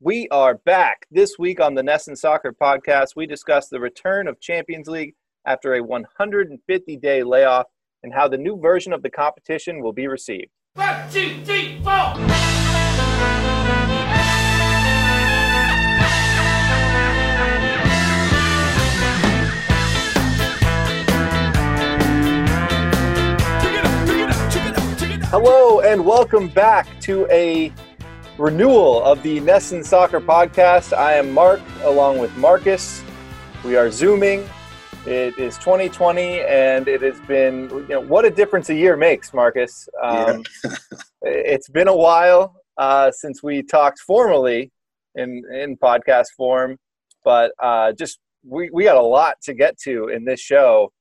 We are back this week on the NESN Soccer Podcast. We discuss the return of Champions League after a 150 day layoff and how the new version of the competition will be received. One, two, three, four. Hello, and welcome back to a renewal of the NESN Soccer Podcast. I am Mark along with Marcus. We are Zooming. It is 2020, and it has been, you know, what a difference a year makes, Marcus. Um, it's been a while uh, since we talked formally in, in podcast form, but uh, just we, we got a lot to get to in this show.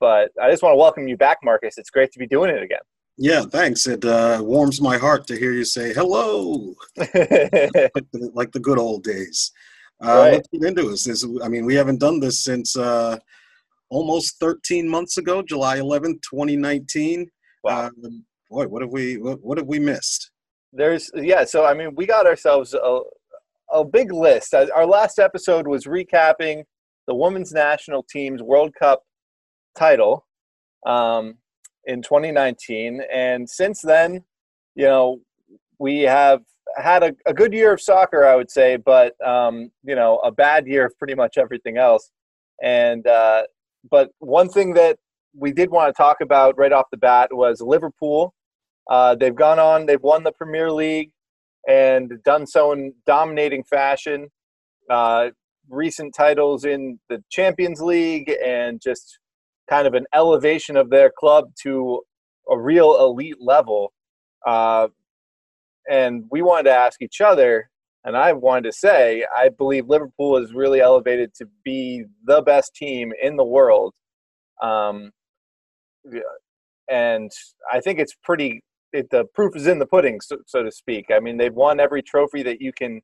But I just want to welcome you back, Marcus. It's great to be doing it again. Yeah, thanks. It uh, warms my heart to hear you say hello, like, the, like the good old days. Uh, Right. Let's get into this. this. I mean, we haven't done this since uh, almost 13 months ago, July 11th, 2019. Wow. Uh, boy, what have we what, what have we missed? There's yeah, so I mean, we got ourselves a, a big list. Our last episode was recapping the women's national team's World Cup title um, in 2019, and since then, you know, we have had a, a good year of soccer, I would say, but um, you know, a bad year of pretty much everything else. And uh, but one thing that we did want to talk about right off the bat was Liverpool. Uh, they've gone on, they've won the Premier League and done so in dominating fashion. Uh, recent titles in the Champions League and just kind of an elevation of their club to a real elite level. Uh, and we wanted to ask each other, and I wanted to say, I believe Liverpool is really elevated to be the best team in the world. Um, and I think it's pretty. It, the proof is in the pudding, so, so to speak. I mean, they've won every trophy that you can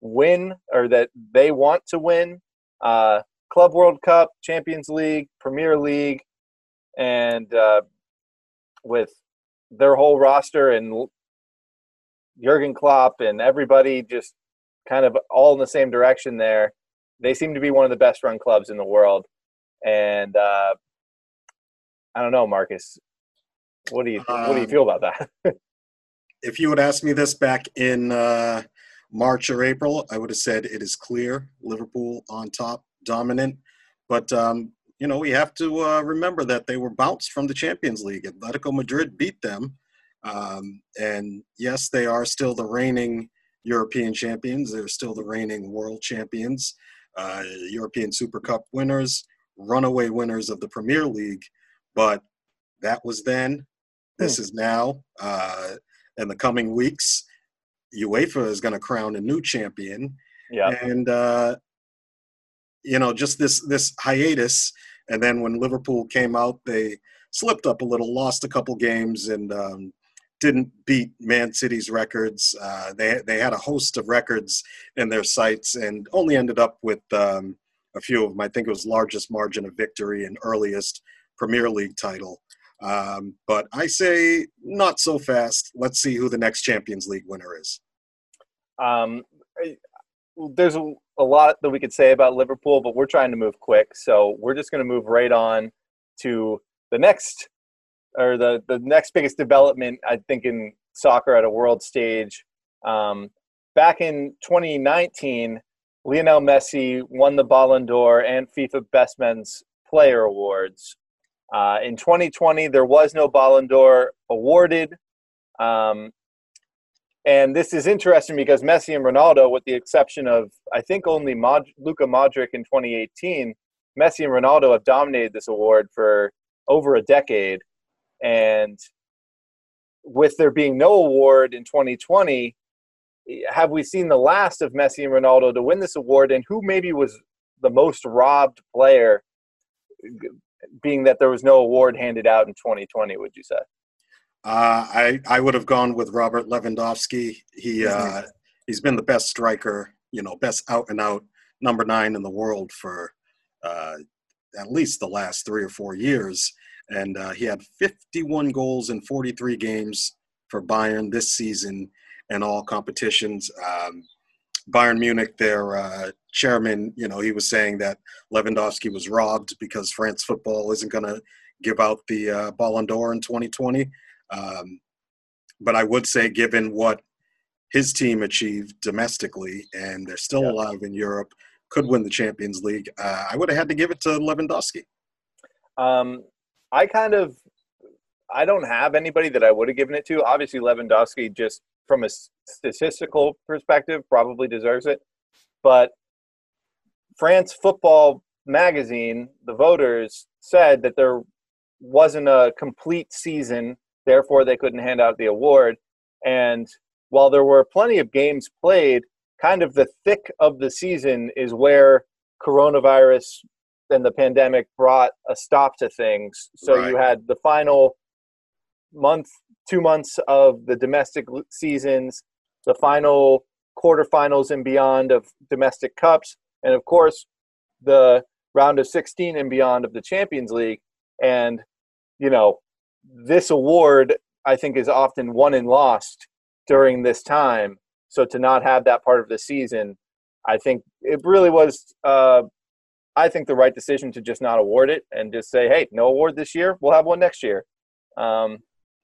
win or that they want to win. Uh, Club World Cup, Champions League, Premier League, and uh, with their whole roster and Jurgen Klopp and everybody just kind of all in the same direction there. They seem to be one of the best run clubs in the world. And uh, I don't know, Marcus. What do you what do you Um, feel about that? If you had asked me this back in uh, March or April, I would have said it is clear Liverpool on top, dominant. But um, you know, we have to uh, remember that they were bounced from the Champions League. Atletico Madrid beat them, um, and yes, they are still the reigning European champions. They're still the reigning world champions, uh, European Super Cup winners, runaway winners of the Premier League. But that was then. This is now. Uh, in the coming weeks, UEFA is going to crown a new champion, yeah. and uh, you know, just this this hiatus, and then when Liverpool came out, they slipped up a little, lost a couple games, and um, didn't beat Man City's records. Uh, they they had a host of records in their sights, and only ended up with um, a few of them. I think it was largest margin of victory and earliest Premier League title. Um, but I say not so fast. Let's see who the next Champions League winner is. Um, I- there's a, a lot that we could say about Liverpool, but we're trying to move quick, so we're just going to move right on to the next or the the next biggest development I think in soccer at a world stage. Um, back in 2019, Lionel Messi won the Ballon d'Or and FIFA Best Men's Player awards. Uh, in 2020, there was no Ballon d'Or awarded. Um, and this is interesting because Messi and Ronaldo, with the exception of I think only Mod- Luka Modric in 2018, Messi and Ronaldo have dominated this award for over a decade. And with there being no award in 2020, have we seen the last of Messi and Ronaldo to win this award? And who maybe was the most robbed player, being that there was no award handed out in 2020? Would you say? Uh, I I would have gone with Robert Lewandowski. He uh, he's been the best striker, you know, best out and out number nine in the world for uh, at least the last three or four years, and uh, he had 51 goals in 43 games for Bayern this season in all competitions. Um, Bayern Munich, their uh, chairman, you know, he was saying that Lewandowski was robbed because France football isn't going to give out the uh, Ballon d'Or in 2020. Um, but I would say, given what his team achieved domestically, and they're still yeah. alive in Europe, could win the Champions League, uh, I would have had to give it to Lewandowski. Um, I kind of, I don't have anybody that I would have given it to. Obviously, Lewandowski, just from a statistical perspective, probably deserves it. But France Football Magazine, the voters said that there wasn't a complete season, therefore they couldn't hand out the award. And while there were plenty of games played, kind of the thick of the season is where coronavirus and the pandemic brought a stop to things. So right. you had the final month, two months of the domestic seasons, the final quarterfinals and beyond of domestic cups, and of course the round of 16 and beyond of the Champions League. And, you know, this award, I think, is often won and lost during this time. So to not have that part of the season, I think it really was, uh, I think, the right decision to just not award it and just say, hey, no award this year. We'll have one next year. Um,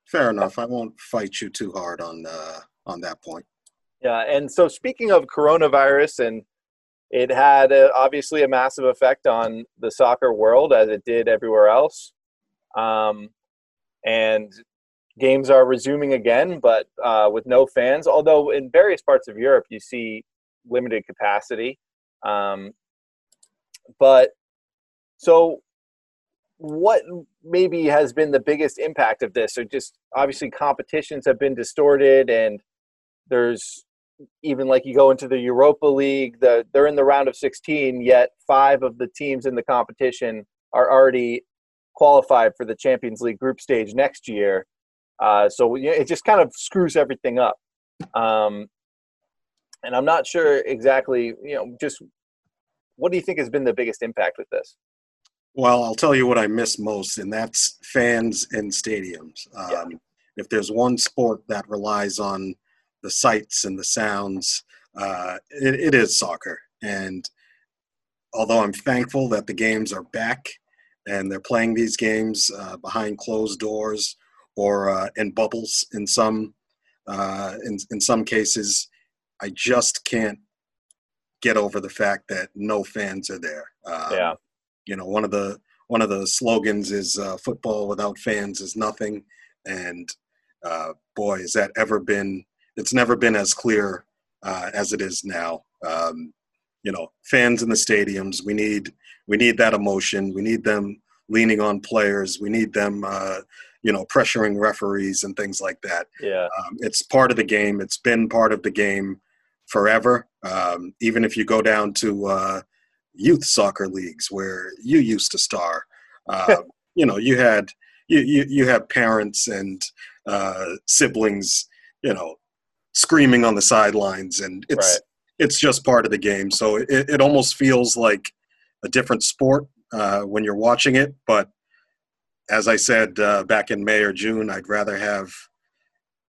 Fair enough. I won't fight you too hard on uh, on that point. Yeah, and so speaking of coronavirus and it had a, obviously a massive effect on the soccer world as it did everywhere else. Um, and games are resuming again, but uh, with no fans. Although in various parts of Europe, you see limited capacity. Um, but so, what maybe has been the biggest impact of this? So, just obviously, competitions have been distorted, and there's even like you go into the Europa League, the they're in the round of 16, yet five of the teams in the competition are already qualified for the Champions League group stage next year. Uh, so it just kind of screws everything up. Um, and I'm not sure exactly, you know, just what do you think has been the biggest impact with this? Well, I'll tell you what I miss most, and that's fans in stadiums. Um, yeah. If there's one sport that relies on the sights and the sounds. Uh, it, it is soccer. And although I'm thankful that the games are back and they're playing these games uh, behind closed doors or uh, in bubbles in some uh, in, in some cases, I just can't get over the fact that no fans are there. Um, yeah. You know, one of the one of the slogans is uh, "football without fans is nothing," and uh, boy, has that ever been it's never been as clear uh, as it is now. Um, you know, fans in the stadiums, we need we need that emotion. We need them leaning on players. We need them, uh, you know, pressuring referees and things like that. Yeah, um, it's part of the game. It's been part of the game forever. Um, even if you go down to uh, youth soccer leagues where you used to star, uh, you know, you had you you, you have parents and uh, siblings, you know, screaming on the sidelines, and it's right. it's just part of the game. So it, it almost feels like a different sport uh, when you're watching it. But as I said uh, back in May or June, I'd rather have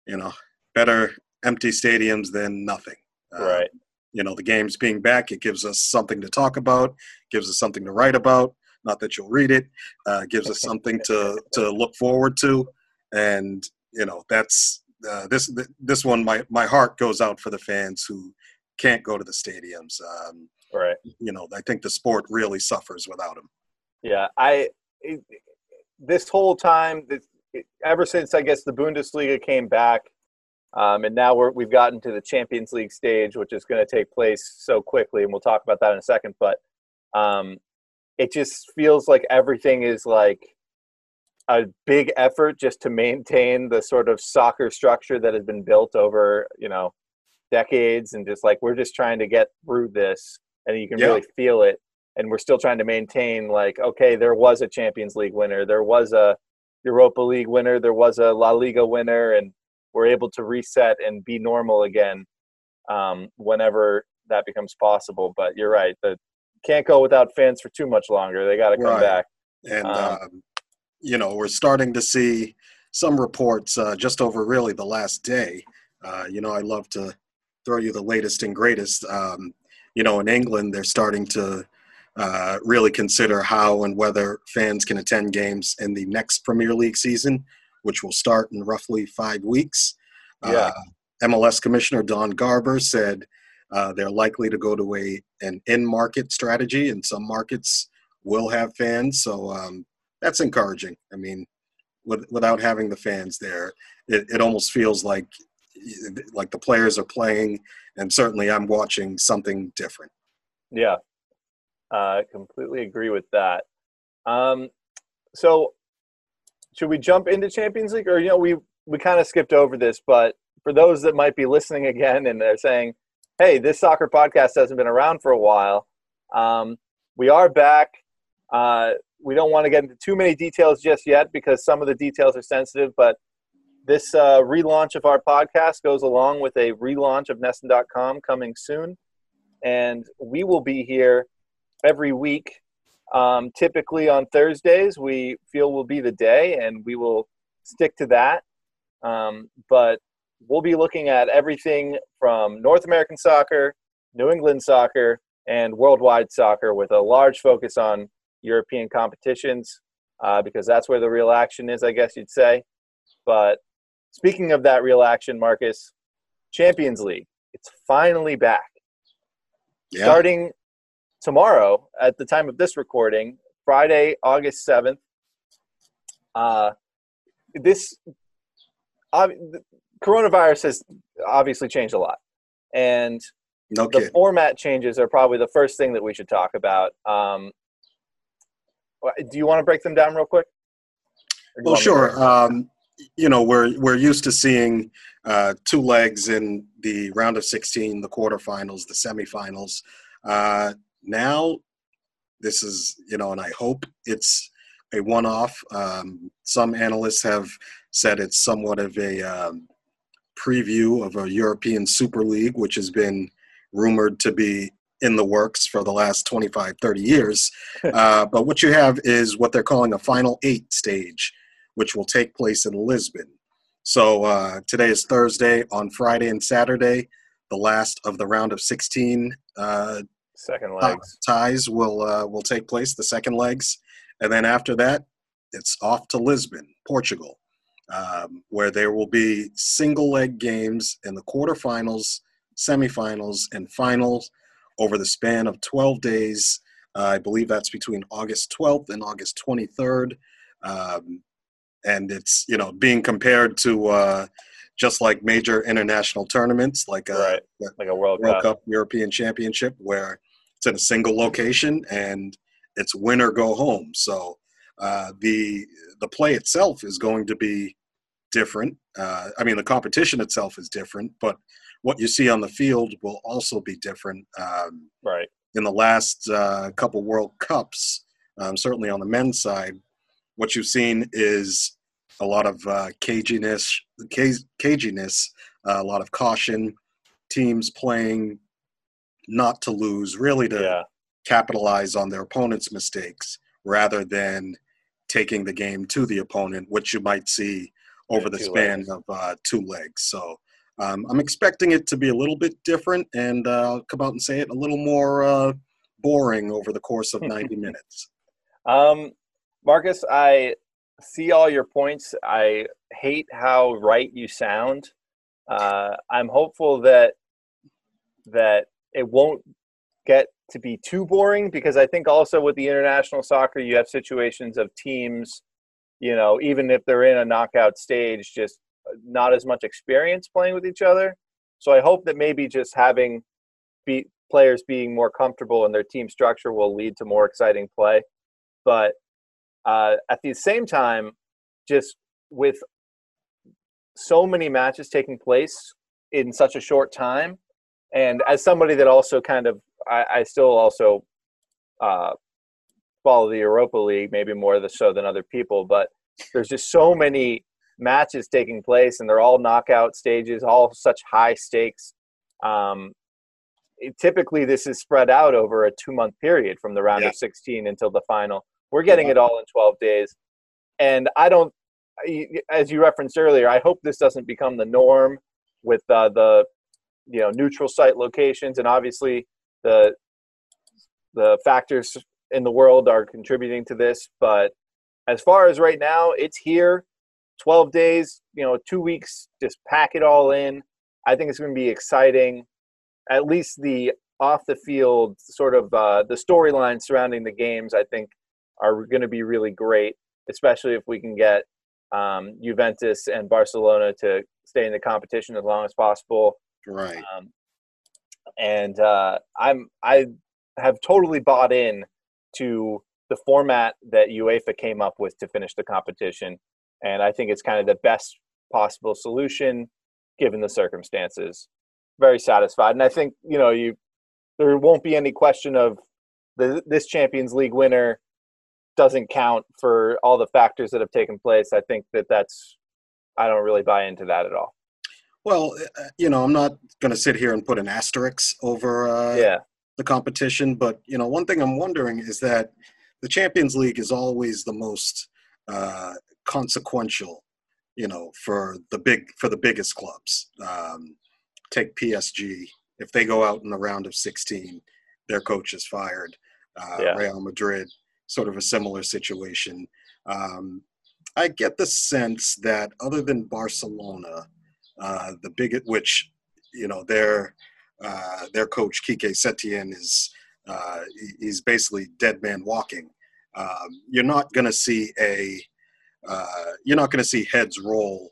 you know better empty stadiums than nothing. Uh, right. You know, the games being back, it gives us something to talk about, gives us something to write about. Not that you'll read it, uh, gives us something to to look forward to, and you know that's uh, this this one, my my heart goes out for the fans who can't go to the stadiums. Um, right. You know, I think the sport really suffers without him. Yeah, I it, this whole time, it, ever since I guess the Bundesliga came back, um, and now we're, we've gotten to the Champions League stage, which is going to take place so quickly, and we'll talk about that in a second. But um, it just feels like everything is like a big effort just to maintain the sort of soccer structure that has been built over you know decades and just like we're just trying to get through this and you can yeah. really feel it and we're still trying to maintain like okay there was a champions league winner there was a europa league winner there was a la liga winner and we're able to reset and be normal again um, whenever that becomes possible but you're right the can't go without fans for too much longer they got to come right. back and um, um, you know, we're starting to see some reports uh, just over really the last day. Uh, you know, I love to throw you the latest and greatest. Um, you know, in England, they're starting to uh, really consider how and whether fans can attend games in the next Premier League season, which will start in roughly five weeks. Yeah. Uh, MLS Commissioner Don Garber said uh, they're likely to go to a an in-market strategy, and some markets will have fans. So um, that's encouraging. I mean, with, without having the fans there, it, it almost feels like like the players are playing, and certainly I'm watching something different. Yeah, I uh, completely agree with that. Um, so, should we jump into Champions League, or you know, we we kind of skipped over this, but for those that might be listening again and they're saying, "Hey, this soccer podcast hasn't been around for a while," um, we are back. Uh, we don't want to get into too many details just yet because some of the details are sensitive, but this uh, relaunch of our podcast goes along with a relaunch of NESN.com coming soon. And we will be here every week. Um, typically on Thursdays, we feel will be the day, and we will stick to that. Um, but we'll be looking at everything from North American soccer, New England soccer, and worldwide soccer with a large focus on European competitions uh, because that's where the real action is, I guess you'd say. But speaking of that real action, Marcus, Champions League, it's finally back. Yeah. Starting tomorrow at the time of this recording, Friday, August 7th. Uh, this uh, coronavirus has obviously changed a lot. And No the format changes are probably the first thing that we should talk about. Um, do you want to break them down real quick? Or do you Well, want me to break sure. Um, you know, we're we're used to seeing uh, two legs in the round of 16, the quarterfinals, the semifinals. Uh, now, this is you know, and I hope it's a one-off. Um, some analysts have said it's somewhat of a um, preview of a European Super League, which has been rumored to be in the works for the last 25, 30 years. uh, but what you have is what they're calling a final eight stage which will take place in Lisbon. So uh, today is Thursday. On Friday and Saturday, the last of the round of 16 uh, Second legs. ties will uh, will take place. The second legs, and then after that, it's off to Lisbon, Portugal, um, where there will be single leg games in the quarterfinals, semifinals, and finals over the span of 12 days. Uh, I believe that's between August 12th and August 23rd. Um, and it's you know being compared to uh, just like major international tournaments like a Right. Like a World, World Cup. Cup European Championship where it's in a single location and it's win or go home. So uh, the the play itself is going to be different. Uh, I mean, the competition itself is different, but what you see on the field will also be different. Um, Right. in the last uh, couple World Cups, um, certainly on the men's side, what you've seen is a lot of uh, caginess, caginess, uh, a lot of caution, teams playing not to lose, really to Yeah. capitalize on their opponent's mistakes rather than taking the game to the opponent, which you might see over Yeah, the span legs. of uh, two legs. So um, I'm expecting it to be a little bit different, and uh, I'll come out and say it a little more uh, boring over the course of 90 minutes. Um, Marcus, I see all your points. I hate how right you sound. Uh, I'm hopeful that that it won't get to be too boring because I think also with the international soccer, you have situations of teams, you know, even if they're in a knockout stage, just not as much experience playing with each other. So I hope that maybe just having be, players being more comfortable in their team structure will lead to more exciting play. But uh, at the same time, just with so many matches taking place in such a short time, and as somebody that also kind of, I, I still also uh, follow the Europa League, maybe more so than other people, but there's just so many matches taking place, and they're all knockout stages, all such high stakes. Um, it- typically, this is spread out over a two month period from the round Yeah. of 16 until the final. We're getting it all in 12 days. And I don't, as you referenced earlier, I hope this doesn't become the norm with uh, the you know neutral site locations, and obviously the the factors in the world are contributing to this. But as far as right now, it's here. 12 days, you know, two weeks, just pack it all in. I think it's going to be exciting. At least the off the field sort of uh, the storyline surrounding the games, I think, are going to be really great, especially if we can get um, Juventus and Barcelona to stay in the competition as long as possible. Right. Um, and uh, I'm I have totally bought in to the format that UEFA came up with to finish the competition, and I think it's kind of the best possible solution given the circumstances. Very satisfied, and I think you know you there won't be any question of the this Champions League winner doesn't count for all the factors that have taken place. I think that that's I don't really buy into that at all. Well, uh, you know, I'm not going to sit here and put an asterisk over uh, Yeah, the competition, but you know, one thing I'm wondering is that the Champions League is always the most uh, consequential, you know, for the big for the biggest clubs. Um, take PSG; if they go out in the round of 16, their coach is fired. Uh, Yeah. Real Madrid, sort of a similar situation. Um, I get the sense that other than Barcelona, uh, the big which you know their uh, their coach Quique Setien is uh, he's basically dead man walking. Um, you're not going to see a uh, you're not going to see heads roll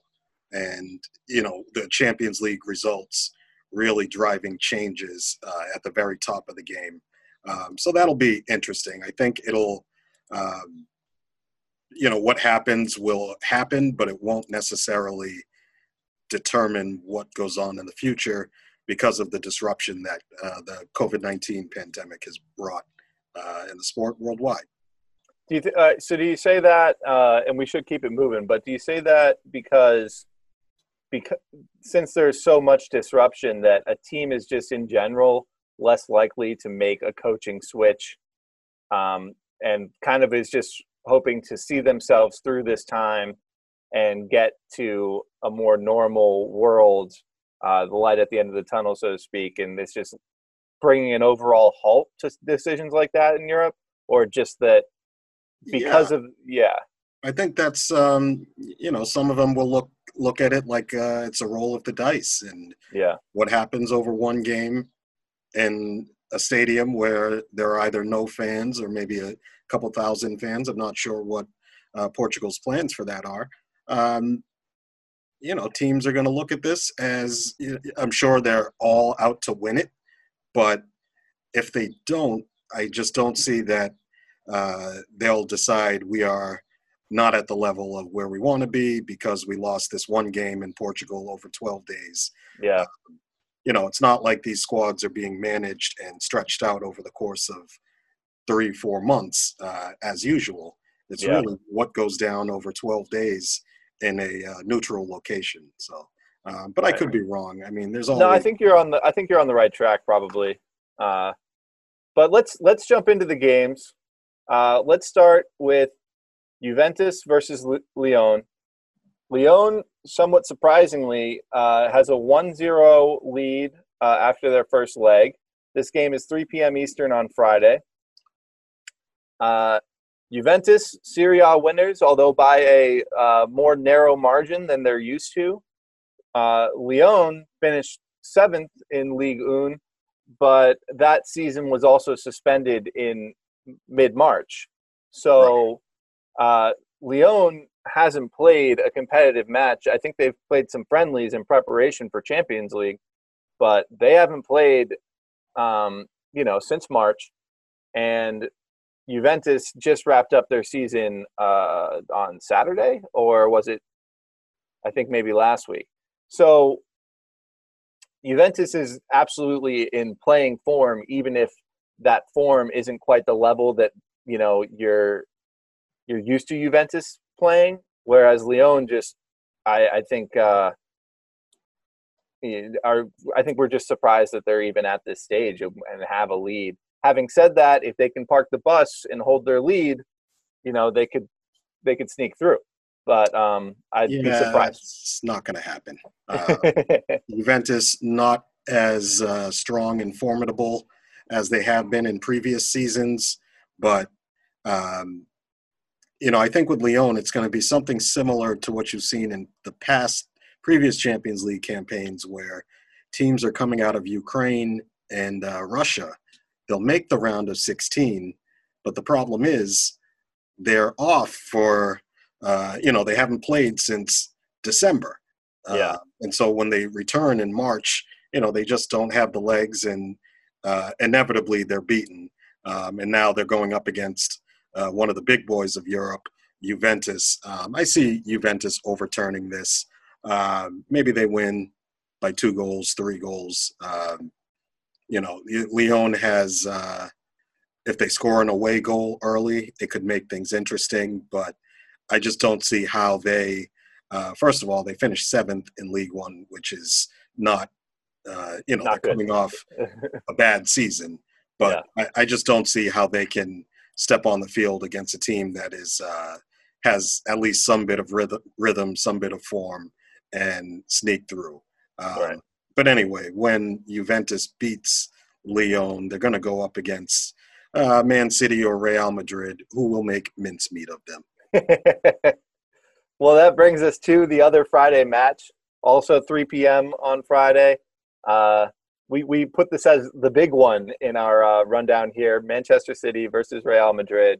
and you know the Champions League results really driving changes uh, at the very top of the game. Um, so that'll be interesting. I think it'll um, you know what happens will happen, but it won't necessarily determine what goes on in the future because of the disruption that uh, the COVID 19 pandemic has brought uh, in the sport worldwide. Do you th- uh, so? Do you say that? Uh, and we should keep it moving. But do you say that because because since there's so much disruption that a team is just in general less likely to make a coaching switch, um, and kind of is just hoping to see themselves through this time and get to a more normal world, uh, the light at the end of the tunnel, so to speak, and it's just bringing an overall halt to decisions like that in Europe, or just that because of yeah. I think that's um, you know some of them will look look at it like uh, it's a roll of the dice, and yeah. what happens over one game in a stadium where there are either no fans or maybe a couple thousand fans. I'm not sure what uh, Portugal's plans for that are. Um, you know, teams are going to look at this as I'm sure they're all out to win it, but if they don't, I just don't see that uh, they'll decide we are not at the level of where we want to be because we lost this one game in Portugal over 12 days. yeah You know, it's not like these squads are being managed and stretched out over the course of three, four months uh, as usual. It's Yeah. really what goes down over 12 days in a uh, neutral location. So, um, but I could be wrong. I mean, there's always no i think you're on the i think you're on the right track probably uh, but let's let's jump into the games uh, let's start with juventus versus Le- Lyon Lyon somewhat surprisingly uh, has a 1-0 lead uh, after their first leg this game is 3 p.m eastern on friday uh, Juventus Serie A winners, although by a uh, more narrow margin than they're used to. Uh, Lyon finished seventh in League 1, but that season was also suspended in mid March. So uh, Lyon hasn't played a competitive match. I think they've played some friendlies in preparation for Champions League, but they haven't played, um, you know, since March. And Juventus just wrapped up their season uh, on Saturday, or was it? I think maybe last week. So Juventus is absolutely in playing form, even if that form isn't quite the level that you know you're you're used to Juventus playing. Whereas Lyon just, I, I think, uh, are I think we're just surprised that they're even at this stage and have a lead. Having said that, if they can park the bus and hold their lead, you know they could they could sneak through. But um, I'd be surprised. it's not going to happen. Uh, Juventus not as uh, strong and formidable as they have been in previous seasons, but um, you know, I think with Lyon, it's going to be something similar to what you've seen in the past previous Champions League campaigns, where teams are coming out of Ukraine and uh, Russia. They'll make the round of 16, but the problem is they're off for, uh, you know, they haven't played since December. Uh, yeah. and so when they return in March, you know, they just don't have the legs, and uh, inevitably they're beaten. Um, and now they're going up against uh, one of the big boys of Europe, Juventus. Um, I see Juventus overturning this. Um, maybe they win by two goals, three goals. Um, you know, Lyon has, uh, if they score an away goal early, it could make things interesting, but I just don't see how they, uh, first of all, they finished seventh in League One, which is not, uh, you know, not coming off a bad season. But yeah. I, I, just don't see how they can step on the field against a team that is uh, has at least some bit of rhythm, rhythm, some bit of form, and sneak through. Um, right. But anyway, when Juventus beats Lyon, they're going to go up against uh, Man City or Real Madrid, who will make mincemeat of them. well, that brings us to the other Friday match, also 3 p.m. on Friday. Uh, we, we put this as the big one in our uh, rundown here Manchester City versus Real Madrid.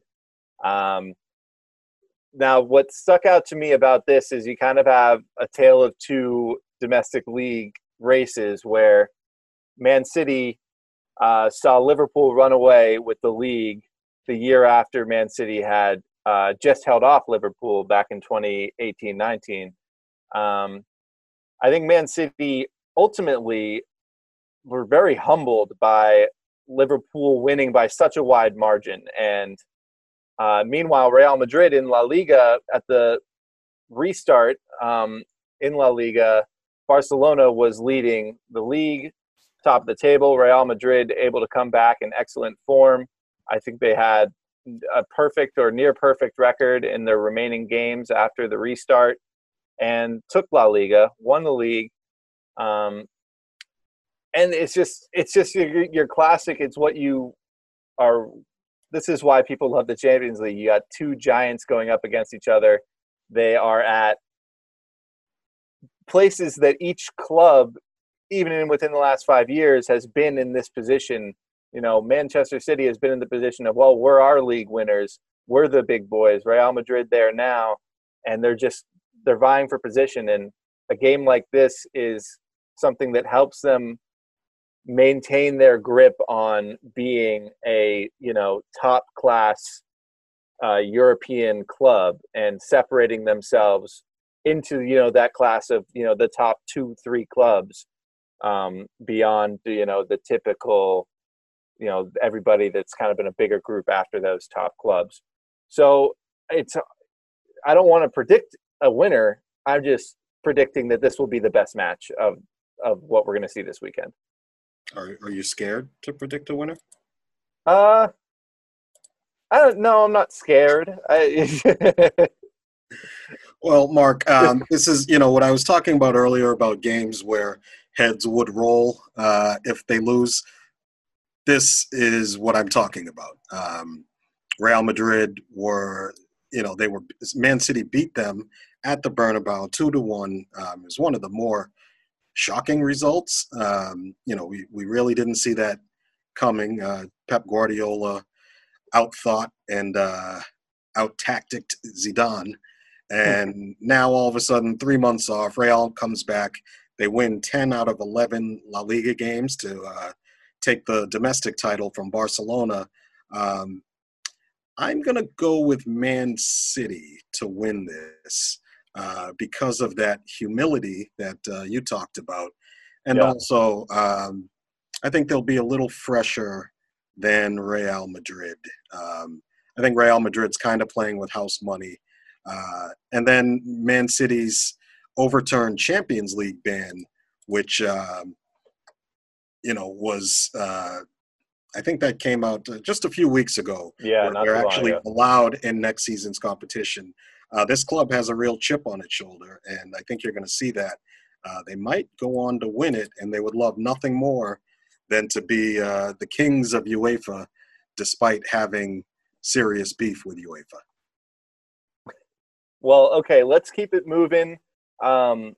Um, now, what stuck out to me about this is you kind of have a tale of two domestic league races where Man City uh, saw Liverpool run away with the league the year after Man City had uh, just held off Liverpool back in 2018 19. Um, I think Man City ultimately were very humbled by Liverpool winning by such a wide margin. And uh, meanwhile, Real Madrid in La Liga at the restart um, in La Liga, Barcelona was leading the league, top of the table. Real Madrid able to come back in excellent form. I think they had a perfect or near perfect record in their remaining games after the restart and took La Liga, won the league. Um, and it's just it's just your, your classic it's what you are this is why people love the champions league. You got two giants going up against each other. They are at places that each club even in within the last five years has been in this position. You know manchester city has been in the position of well we're our league winners. We're the big boys. Real madrid there now. And they're just they're vying for position. And a game like this is something that helps them maintain their grip on being a you know top class uh, European club and separating themselves into you know that class of you know the top two three clubs um, beyond you know the typical you know everybody that's kind of been a bigger group after those top clubs. So it's I don't want to predict a winner. I'm just predicting that this will be the best match of of what we're going to see this weekend. Are Are you scared to predict a winner? Uh, I don't know. I'm not scared. I... well, Mark, um, this is you know what I was talking about earlier about games where heads would roll uh, if they lose. This is what I'm talking about. Um, Real Madrid were, you know, they were Man City beat them at the Bernabeu two to one. Um, was one of the more shocking results. Um, you know, we, we really didn't see that coming. Uh, Pep Guardiola outthought and uh, out tacticked Zidane. And now all of a sudden, three months off, Real comes back. They win 10 out of 11 La Liga games to uh, take the domestic title from Barcelona. Um, I'm going to go with Man City to win this. Uh, because of that humility that uh, you talked about. And yeah. also, um, I think they'll be a little fresher than Real Madrid. Um, I think Real Madrid's kind of playing with house money. Uh, and then Man City's overturned Champions League ban, which, um, you know, was. Uh, I think that came out uh, just a few weeks ago. Yeah, they're actually allowed in next season's competition. Uh, this club has a real chip on its shoulder, and I think you're going to see that uh, they might go on to win it, and they would love nothing more than to be uh, the kings of UEFA, despite having serious beef with UEFA. Well, okay, let's keep it moving. Um,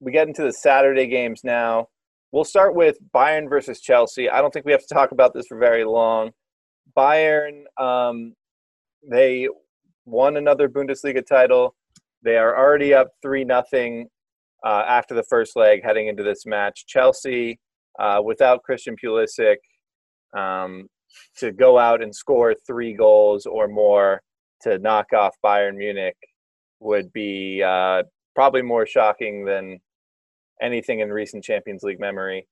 we get into the Saturday games now. We'll start with Bayern versus Chelsea. I don't think we have to talk about this for very long. Bayern, um, they won another Bundesliga title. They are already up three nothing uh, after the first leg, heading into this match. Chelsea, uh, without Christian Pulisic, um, to go out and score three goals or more to knock off Bayern Munich would be uh, probably more shocking than anything in recent Champions League memory.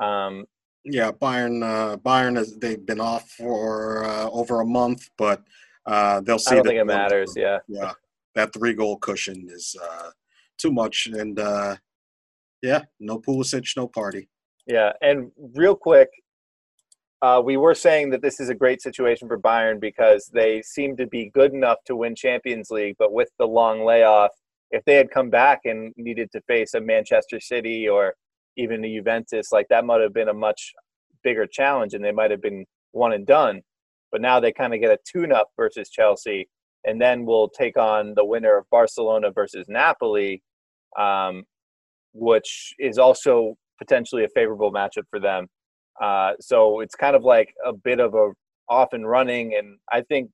Um, yeah, Bayern. Uh, Bayern has they've been off for uh, over a month, but uh, they'll see. I don't think it matters. Yeah, yeah, that three goal cushion is uh, too much, and uh, yeah, no Pulisic, no party. Yeah, and real quick, uh, we were saying that this is a great situation for Bayern because they seem to be good enough to win Champions League, but with the long layoff, if they had come back and needed to face a Manchester City or even a Juventus, like that might have been a much bigger challenge and they might have been one and done. But now they kind of get a tune up versus Chelsea, and then we'll take on the winner of Barcelona versus Napoli, um, which is also potentially a favorable matchup for them. Uh, so it's kind of like a bit of a off and running, and I think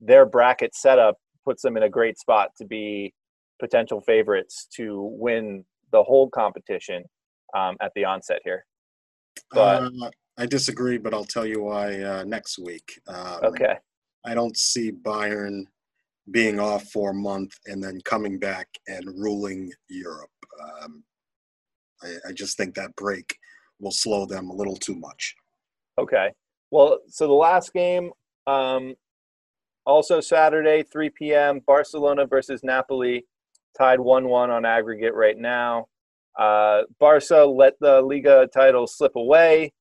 their bracket setup puts them in a great spot to be potential favorites to win the whole competition um, at the onset here. But uh, I disagree, but I'll tell you why uh, next week. Um, okay. I don't see Bayern being off for a month and then coming back and ruling Europe. Um, I, I, just think that break will slow them a little too much. Okay. Well, so the last game, um, also Saturday, 3 p.m., Barcelona versus Napoli, tied 1 1 on aggregate right now. Uh, Barca let the Liga title slip away,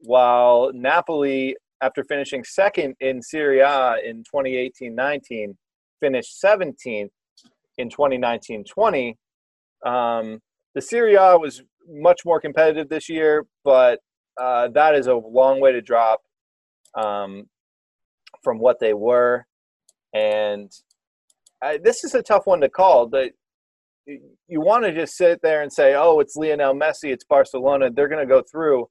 while Napoli, after finishing second in Serie A in 2018 19, finished 17th in 2019 20. Um, the Serie A was much more competitive this year, but uh, that is a long way to drop um, from what they were. And I, this is a tough one to call. But you want to just sit there and say, "Oh, it's Lionel Messi, it's Barcelona, they're going to go through."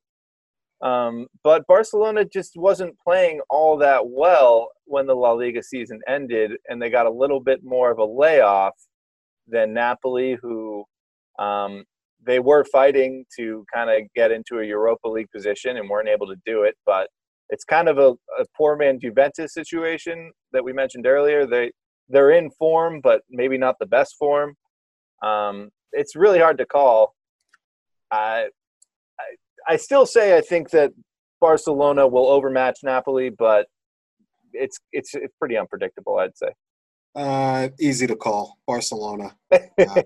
Um, but Barcelona just wasn't playing all that well when the La Liga season ended, and they got a little bit more of a layoff than Napoli, who um, they were fighting to kind of get into a Europa League position and weren't able to do it. But it's kind of a, a poor man Juventus situation that we mentioned earlier. They they're in form, but maybe not the best form. Um, it's really hard to call. I, I, I still say I think that Barcelona will overmatch Napoli, but it's it's it's pretty unpredictable. I'd say. Uh, easy to call Barcelona. um,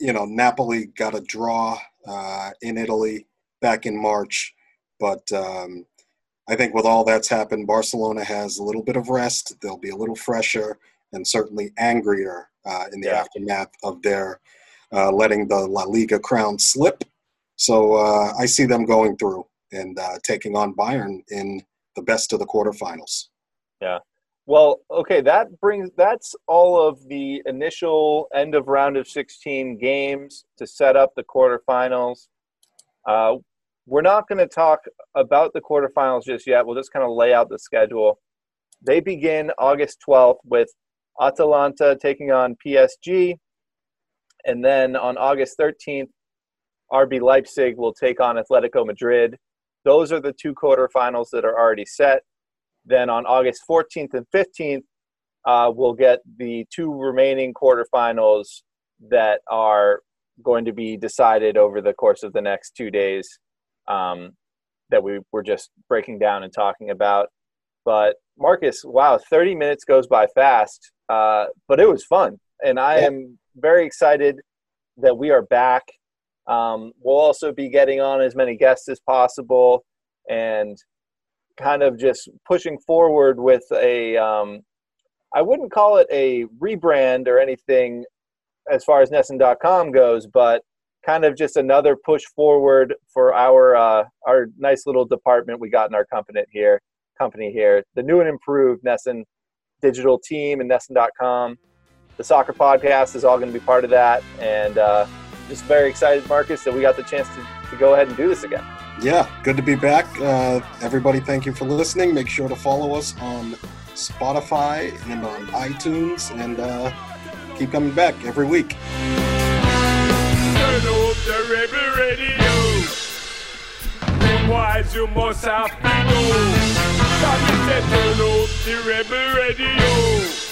you know, Napoli got a draw uh, in Italy back in March, but um, I think with all that's happened, Barcelona has a little bit of rest. They'll be a little fresher and certainly angrier uh, in the yeah. aftermath of their uh, letting the La Liga crown slip. So uh, I see them going through and uh, taking on Bayern in the best of the quarterfinals. Yeah. Well, okay, that brings that's all of the initial end of round of 16 games to set up the quarterfinals. Uh, we're not going to talk about the quarterfinals just yet. We'll just kind of lay out the schedule. They begin August 12th with Atalanta taking on PSG. And then on August 13th, RB Leipzig will take on Atletico Madrid. Those are the two quarterfinals that are already set. Then on August 14th and 15th, uh, we'll get the two remaining quarterfinals that are going to be decided over the course of the next two days um, that we were just breaking down and talking about. But Marcus, wow, 30 minutes goes by fast, uh, but it was fun. And I yeah. am very excited that we are back. Um, we'll also be getting on as many guests as possible and kind of just pushing forward with a um, I wouldn't call it a rebrand or anything as far as NESN.com goes, but kind of just another push forward for our uh, our nice little department we got in our company here. Company here, the new and improved NESN digital team and NESN.com. The soccer podcast is all going to be part of that, and uh, just very excited, Marcus, that we got the chance to, to go ahead and do this again. Yeah, good to be back. Uh, everybody, thank you for listening. Make sure to follow us on Spotify and on iTunes, and uh, keep coming back every week. Turn up the rebel radio. Meanwhile, you must have to know. Turn up the rebel radio.